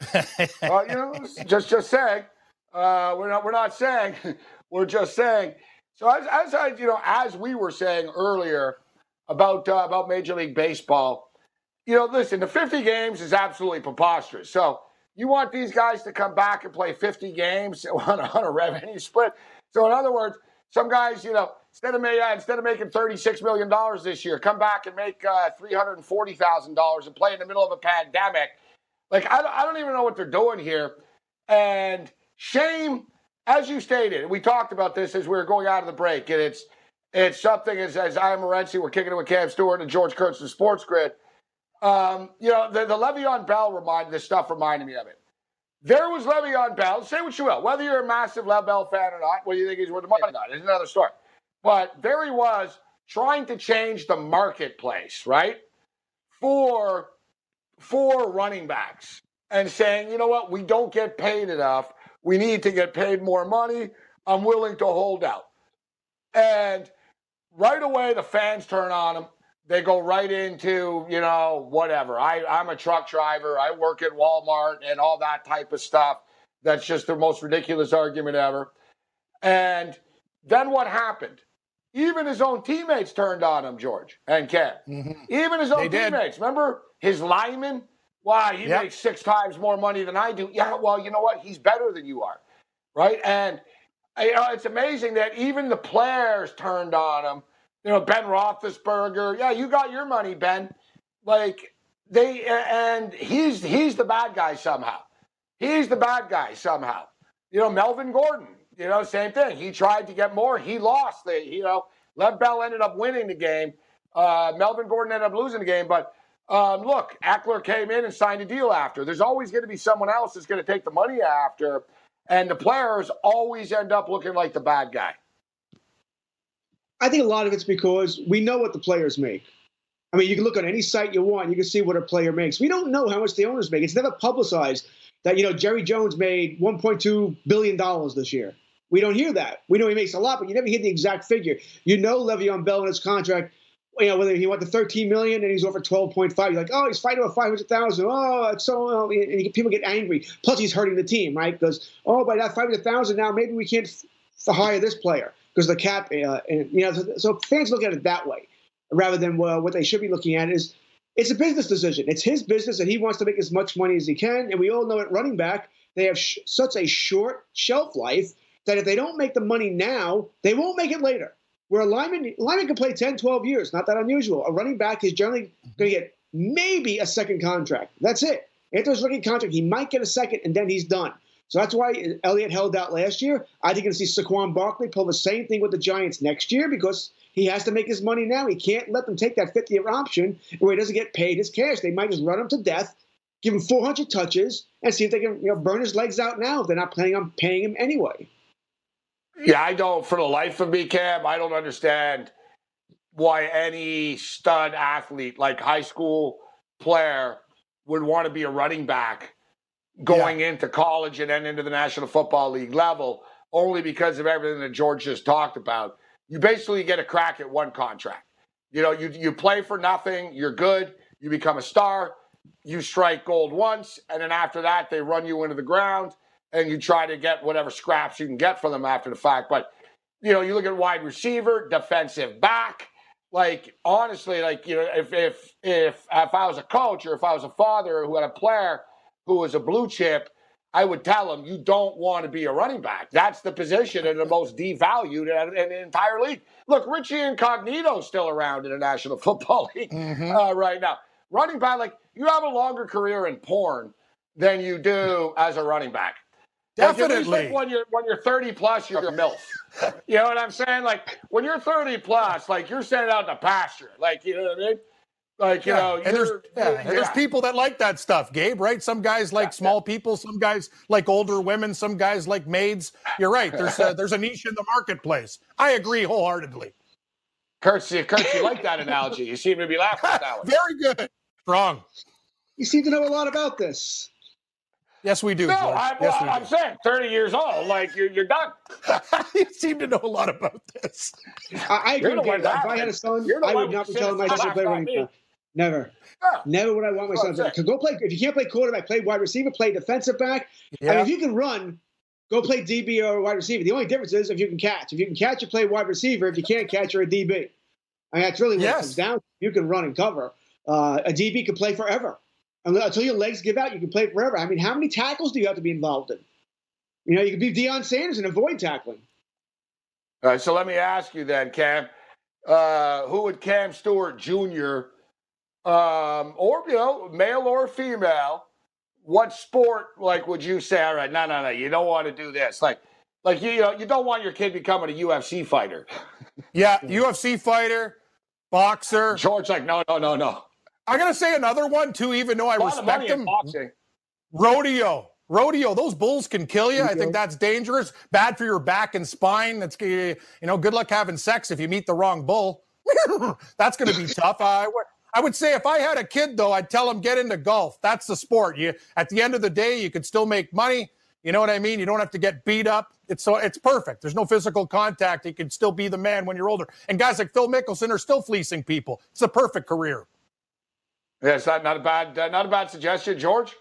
well, you know, just just saying. Uh, we're not we're not saying we're just saying. So as, as I you know as we were saying earlier about uh, about Major League Baseball, you know, listen, the 50 games is absolutely preposterous. So you want these guys to come back and play 50 games on a, on a revenue split. So in other words, some guys, you know, instead of uh, instead of making 36 million dollars this year, come back and make uh, 340 thousand dollars and play in the middle of a pandemic. Like I, I don't even know what they're doing here, and Shame, as you stated, we talked about this as we were going out of the break, and it's it's something as as I am Morency, we're kicking it with Cam Stewart and George Kurtz, the Sports Grid. Um, you know, the, the Le'Veon Bell reminded this stuff reminded me of it. There was Le'Veon Bell. Say what you will, whether you're a massive Lev Bell fan or not, whether you think he's worth the money or not, is another story. But there he was trying to change the marketplace, right? For for running backs and saying, you know what, we don't get paid enough. We need to get paid more money. I'm willing to hold out. And right away, the fans turn on him. They go right into, you know, whatever. I, I'm a truck driver. I work at Walmart and all that type of stuff. That's just the most ridiculous argument ever. And then what happened? Even his own teammates turned on him, George and Ken. Mm-hmm. Even his own they teammates. Did. Remember his lineman why? He yep. makes six times more money than I do. Yeah, well, you know what? He's better than you are. Right? And you know, it's amazing that even the players turned on him. You know, Ben Roethlisberger. Yeah, you got your money, Ben. Like they and he's he's the bad guy somehow. He's the bad guy somehow. You know, Melvin Gordon. You know, same thing. He tried to get more. He lost. The you know, Lev Bell ended up winning the game. Uh, Melvin Gordon ended up losing the game, but um, look, Ekeler came in and signed a deal after. There's always going to be someone else that's going to take the money after, and the players always end up looking like the bad guy. I think a lot of it's because we know what the players make. I mean, you can look on any site you want, you can see what a player makes. We don't know how much the owners make. It's never publicized that, you know, Jerry Jones made $1.2 billion this year. We don't hear that. We know he makes a lot, but you never hear the exact figure. You know Le'Veon Bell in his contract you know, whether he to 13 million and he's over 12.5, you're like, oh, he's fighting over 500,000. Oh, it's so, and people get angry. Plus, he's hurting the team, right? Because, oh, by that 500,000 now, maybe we can't f- hire this player. because the cap. Uh, and, you know, so, so fans look at it that way rather than what they should be looking at is it's a business decision. It's his business, and he wants to make as much money as he can. And we all know at running back, they have sh- such a short shelf life that if they don't make the money now, they won't make it later. Where a lineman, lineman can play 10, 12 years, not that unusual. A running back is generally going to get maybe a second contract. That's it. After his rookie contract, he might get a second, and then he's done. So that's why Elliott held out last year. I think you're going to see Saquon Barkley pull the same thing with the Giants next year because he has to make his money now. He can't let them take that 50 year option where he doesn't get paid his cash. They might just run him to death, give him 400 touches, and see if they can you know, burn his legs out now if they're not planning on paying him anyway. Yeah, I don't, for the life of me, Cam, I don't understand why any stud athlete, like high school player, would want to be a running back going yeah. into college and then into the National Football League level, only because of everything that George just talked about. You basically get a crack at one contract. You know, you you play for nothing, you're good, you become a star, you strike gold once, and then after that they run you into the ground and you try to get whatever scraps you can get from them after the fact. But you know, you look at wide receiver, defensive back. Like honestly, like you know, if if if if I was a coach or if I was a father who had a player who was a blue chip, I would tell him you don't want to be a running back. That's the position and the most devalued in, the entire league. Look, Richie Incognito's still around in the National Football League mm-hmm. uh, right now. Running back, like you have a longer career in porn than you do as a running back. Definitely. Like when you're when you're 30 plus, you're a MILF. you know what I'm saying? Like when you're 30 plus, like you're sending out the pasture. Like you know what I mean? Like you yeah. know, and there's yeah, and there's people that like that stuff, Gabe. Right? Some guys like yeah, small people. Some guys like older women. Some guys like maids. You're right. There's a, there's a niche in the marketplace. I agree wholeheartedly. Kurt, Kurt, you like that analogy? You seem to be laughing at that one. Very good. Strong. You seem to know a lot about this. Yes, we do. No, I, well, yes, I'm saying 30 years old, like you're, you're done. you seem to know a lot about this. I, I agree with you. If I had a son, I would not be telling my son to play running back. Never. Yeah. Never would I want my son to, to go play. If you can't play quarterback, play wide receiver, play defensive back. Yeah. I mean, if you can run, go play DB or wide receiver. The only difference is if you can catch. If you can catch, you play wide receiver. If you can't catch, you're a DB. I mean, that's really what yes. it comes down to. You can run and cover. Uh, a DB can play forever until your legs give out, you can play forever. I mean, how many tackles do you have to be involved in? You know, you could be Deion Sanders and avoid tackling. All right, so let me ask you then, Cam. Uh, who would Cam Stewart Jr. Um, or you know, male or female, what sport like would you say? All right, no, no, no, you don't want to do this. Like, like you, you know, you don't want your kid becoming a UFC fighter. Yeah, UFC fighter, boxer. George, like, no, no, no, no. I'm gonna say another one too, even though I respect him. Rodeo. Rodeo, those bulls can kill you. I think that's dangerous. Bad for your back and spine. That's you know, good luck having sex if you meet the wrong bull. that's going to be tough. I, I would say if I had a kid though, I'd tell him get into golf. That's the sport. You at the end of the day, you can still make money. You know what I mean? You don't have to get beat up. It's so it's perfect. There's no physical contact. You can still be the man when you're older. And guys like Phil Mickelson are still fleecing people. It's a perfect career. Yeah, it's not, not a bad uh, not a bad suggestion, George.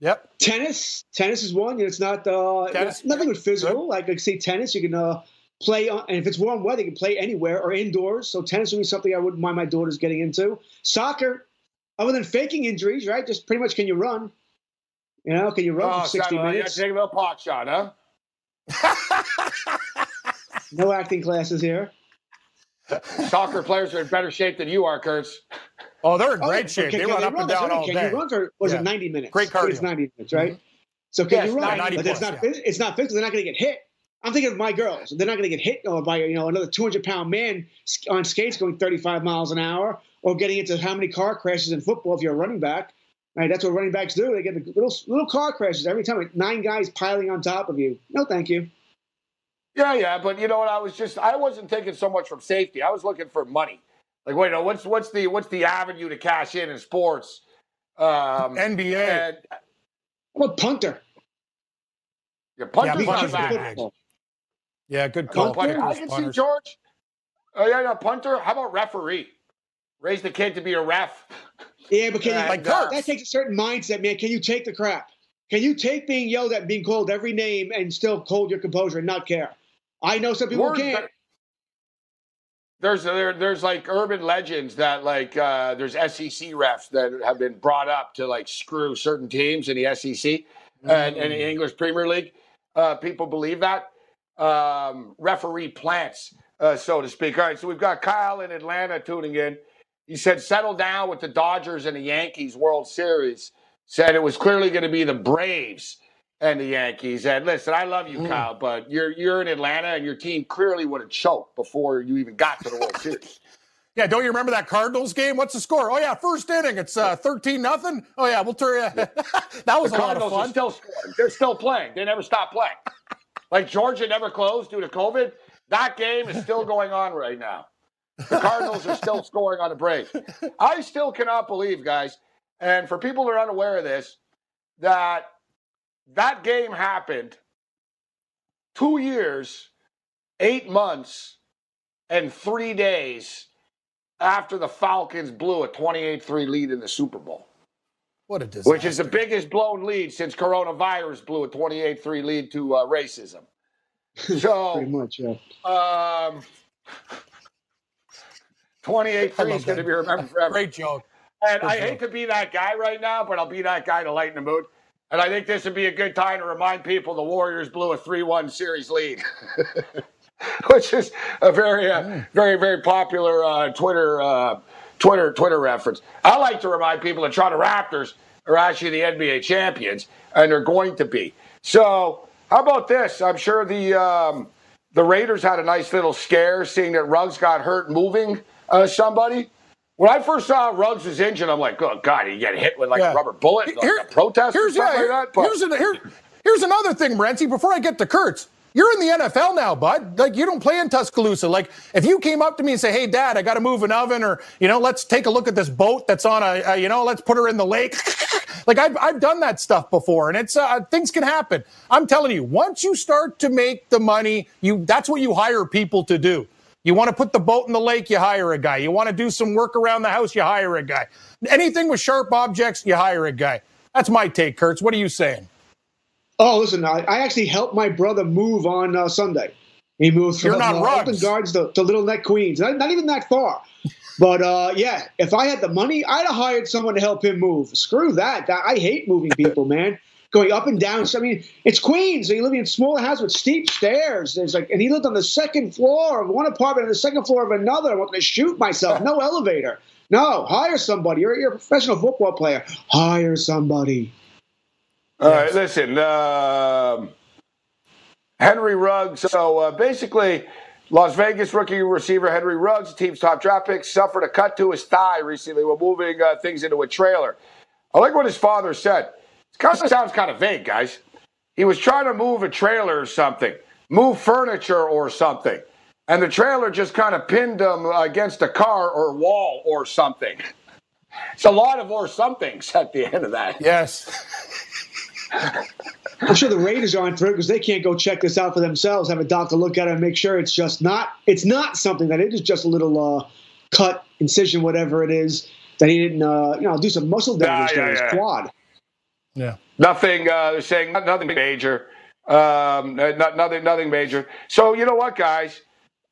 Yep. Tennis, tennis is one. It's not uh, tennis, nothing with physical. Good. Like I say, tennis you can uh, play on, and if it's warm weather, you can play anywhere or indoors. So tennis would be something I wouldn't mind my daughters getting into. Soccer, other than faking injuries, right? Just pretty much, can you run? You know, can you run oh, for sixty minutes? Yeah, take a little pot shot, huh? no acting classes here. Soccer players are in better shape than you are, Kurtz. Oh, they're in oh, great shape. they run up and down all can day. Can you run for was yeah. it 90 minutes? Great cardio. It's 90 minutes, right? Mm-hmm. So can yes, you run? But it's not yeah. it's not physical. They're not going to get hit. I'm thinking of my girls. They're not going to get hit by you know another 200 pound man on skates going 35 miles an hour, or getting into how many car crashes in football if you're a running back. Right, that's what running backs do. They get the little little car crashes every time. Nine guys piling on top of you. No, thank you. Yeah, yeah, but you know what? I was just I wasn't thinking so much from safety. I was looking for money. Like, wait, no, what's what's the what's the avenue to cash in in sports? Um, NBA. And, I'm a punter. Yeah, punter's yeah, not bad. Yeah, good call. Punter, I can punters. see George. Oh yeah, no punter. How about referee? Raise the kid to be a ref. Yeah, but can you, like that, that takes a certain mindset, man. Can you take the crap? Can you take being yelled at, being called every name, and still hold your composure and not care? I know some people Word can't. that- There's there, there's like urban legends that like uh, there's SEC refs that have been brought up to like screw certain teams in the SEC and, and the English Premier League. Uh, people believe that um, referee plants, uh, so to speak. All right, so we've got Kyle in Atlanta tuning in. He said, "Settle down with the Dodgers and the Yankees World Series." Said it was clearly going to be the Braves and the Yankees. And listen, I love you, Kyle, but you're you're in Atlanta, and your team clearly would have choked before you even got to the World Series. Yeah, don't you remember that Cardinals game? What's the score? Oh yeah, first inning, it's uh, thirteen nothing. Oh yeah, we'll turn you. that was the a lot of Cardinals are fun. still scoring. They're still playing. They never stop playing. Like Georgia never closed due to COVID. That game is still going on right now. The Cardinals are still scoring on the break. I still cannot believe, guys, and for people who are unaware of this, that that game happened two years, eight months, and three days after the Falcons blew a 28 3 lead in the Super Bowl. What a disaster. Which is the biggest blown lead since coronavirus blew a 28 3 lead to uh, racism. So, Pretty much, yeah. um, 28 3 is going to be remembered forever. Great joke. And Good I joke. hate to be that guy right now, but I'll be that guy to lighten the mood. And I think this would be a good time to remind people the Warriors blew a 3 1 series lead, which is a very, uh, very, very popular uh, Twitter, uh, Twitter, Twitter reference. I like to remind people the Toronto Raptors are actually the NBA champions, and they're going to be. So, how about this? I'm sure the um, the Raiders had a nice little scare seeing that Ruggs got hurt moving uh, somebody. When I first saw Ruggs was injured, I'm like, oh God, he get hit with like Yeah. a rubber bullet, like Here- a protest Here's, yeah, here- like that. But here's, an, here, here's another thing, Renzi. Before I get to Kurtz, you're in the NFL now, bud. Like you don't play in Tuscaloosa. Like if you came up to me and say, "Hey, Dad, I got to move an oven," or you know, let's take a look at this boat that's on a, a you know, let's put her in the lake. like I've I've done that stuff before, and it's uh, things can happen. I'm telling you, once you start to make the money, you that's what you hire people to do. You want to put the boat in the lake, you hire a guy. You want to do some work around the house, you hire a guy. Anything with sharp objects, you hire a guy. That's my take, Kurtz. What are you saying? Oh, listen, I, I actually helped my brother move on uh, Sunday. He moved from uh, Gardens to, to Little Neck, Queens. Not, not even that far. But uh, yeah, if I had the money, I'd have hired someone to help him move. Screw. That- I hate moving people, man. Going up and down. So, I mean, it's Queens. So you live in a smaller house with steep stairs. There's like, and he lived on the second floor of one apartment and the second floor of another. I wanted to shoot myself. No elevator. No, hire somebody. You're, you're a professional football player. Hire somebody. All right, listen. Um, Henry Ruggs. So uh, basically, Las Vegas rookie receiver Henry Ruggs, the team's top draft pick, suffered a cut to his thigh recently while moving uh, things into a trailer. I like what his father said. It kind of sounds kind of vague, guys. He was trying to move a trailer or something, move furniture or something, and the trailer just kind of pinned him against a car or wall or something. It's a lot of or somethings at the end of that. Yes. I'm sure the Raiders aren't through because they can't go check this out for themselves. Have a doctor look at it and make sure it's just not. It's not something that it is just a little uh, cut, incision, whatever it is that he didn't. Uh, you know, do some muscle damage Yeah, to yeah, his yeah. quad. Yeah. Nothing. Uh, they're saying nothing major. Um, not, nothing. Nothing major. So you know what, guys?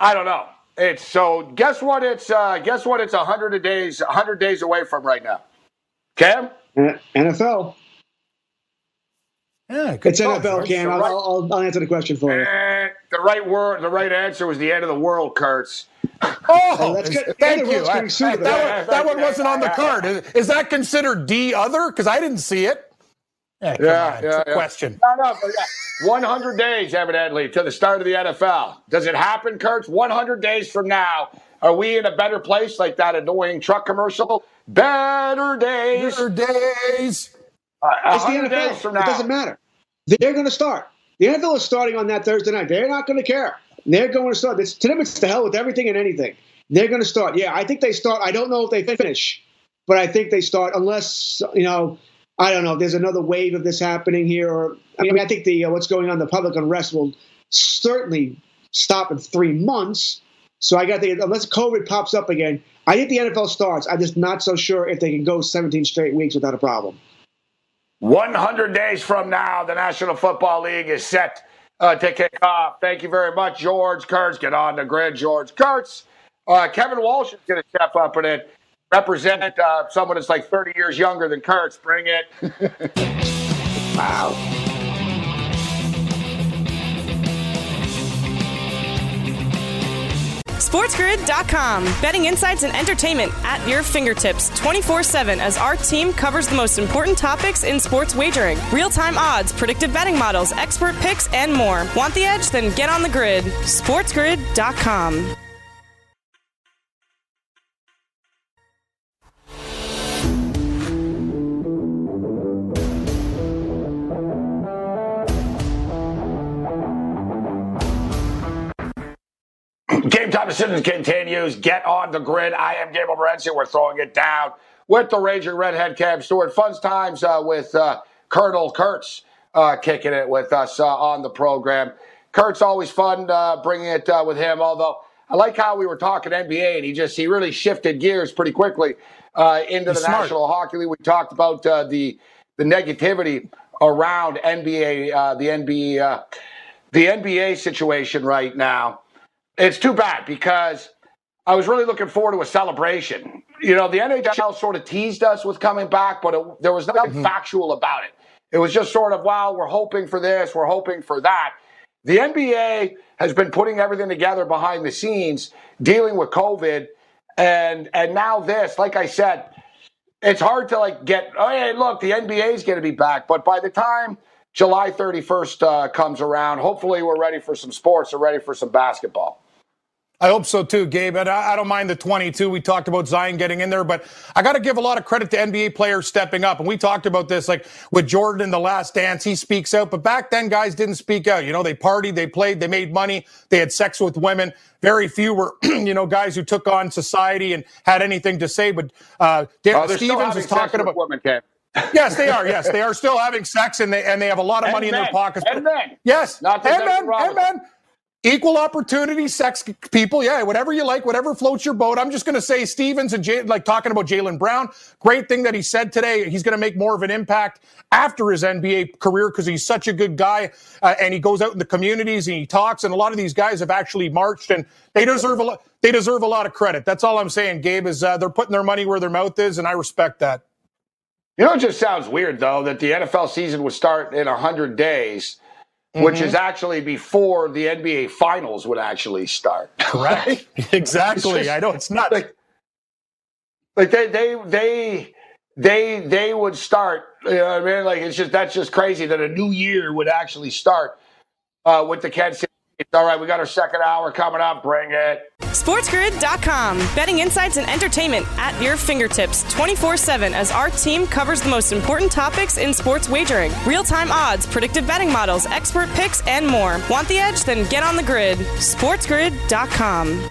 I don't know. It's so. Guess what? It's uh, guess what? It's hundred days. hundred days away from right now. Cam. NFL. Yeah, good It's thought, NFL, George. Cam. I'll, I'll, I'll answer the question for you. Eh, the right word. The right answer was the end of the world, Kurtz. Oh, that's good. thank you. I- I- that, that. one, that one wasn't on the card. Is, is that considered D other? Because I didn't see it. Yeah, come Yeah, on. yeah, It's a yeah. question. No, no, but yeah. 100 days, evidently, to the start of the NFL. Does it happen, Kurtz? 100 days from now, are we in a better place like that annoying truck commercial? Better days. Better days. Uh, It's the 100 days NFL. from It now. doesn't matter. They're going to start. The NFL is starting on that Thursday night. They're not going to care. They're going to start. It's, to them, it's the hell with everything and anything. They're going to start. Yeah, I think they start. I don't know if they finish, but I think they start unless you know. I don't know. if There's another wave of this happening here, or I mean, I think the uh, what's going on, the public unrest will certainly stop in three months. So I got the unless COVID pops up again, I think the NFL starts. I'm just not so sure if they can go 17 straight weeks without a problem. 100 days from now, the National Football League is set uh, to kick off. Thank you very much, George Kurtz. Get on the grid, George Kurtz. Uh, Kevin Walsh is going to step up and it represent uh, someone that's like 30 years younger than Kurtz. Bring it. wow. SportsGrid.com. Betting insights and entertainment at your fingertips 24 7 as our team covers the most important topics in sports wagering real time odds, predictive betting models, expert picks, and more. Want the edge? Then get on the grid. SportsGrid.com. Game time decisions continues. Get on the grid. I am Gabriel Morency. We're throwing it down with the Raging Redhead Cam Stewart. Fun times uh, with uh, Colonel Kurtz uh, kicking it with us uh, on the program. Kurtz always fun uh, bringing it uh, with him. Although I like how we were talking NBA, and he just he really shifted gears pretty quickly into He's the smart. National Hockey League. We talked about the the negativity around NBA, the NBA, the NBA situation right now. It's too bad because I was really looking forward to a celebration. You know, the NHL sort of teased us with coming back, but it, there was nothing factual about it. It was just sort of, wow, we're hoping for this, we're hoping for that. The NBA has been putting everything together behind the scenes, dealing with COVID, and and now this. Like I said, it's hard to like get. Oh, hey, look, the NBA is going to be back, but by the time July 31st uh, comes around, hopefully we're ready for some sports, we're ready for some basketball. I hope so too, Gabe. And I, I don't mind the 22. We talked about Zion getting in there, but I got to give a lot of credit to NBA players stepping up. And we talked about this, like with Jordan in the last dance, he speaks out. But back then, guys didn't speak out. You know, they partied, they played, they made money, they had sex with women. Very few were, you know, guys who took on society and had anything to say. But uh, Dan Oh, Stevens is talking about. women, Ken. Yes, they are. Yes, they are still having sex, and they and they have a lot of And money in their pockets. And men. Yes, Not and men, and men. Equal opportunity, sex people, yeah, whatever you like, whatever floats your boat. I'm just going to say Stevens and Jay, like talking about Jaylen Brown. Great thing that he said today. He's going to make more of an impact after his NBA career because he's such a good guy uh, and he goes out in the communities and he talks. And a lot of these guys have actually marched and they deserve a lot. They deserve a lot of credit. That's all I'm saying, Gabe. Is uh, they're putting their money where their mouth is, and I respect that. You know, it just sounds weird though that the NFL season would start in hundred days, which is actually before the NBA Finals would actually start. Correct. exactly. Just- I know it's not like, like they they they they they would start. You know what I mean? Like it's just that's just crazy that a new year would actually start uh, with the Kansas City. All right, we got our second hour coming up. Bring it. SportsGrid.com. Betting insights and entertainment at your fingertips 24 7 as our team covers the most important topics in sports wagering real time odds, predictive betting models, expert picks, and more. Want the edge? Then get on the grid. SportsGrid.com.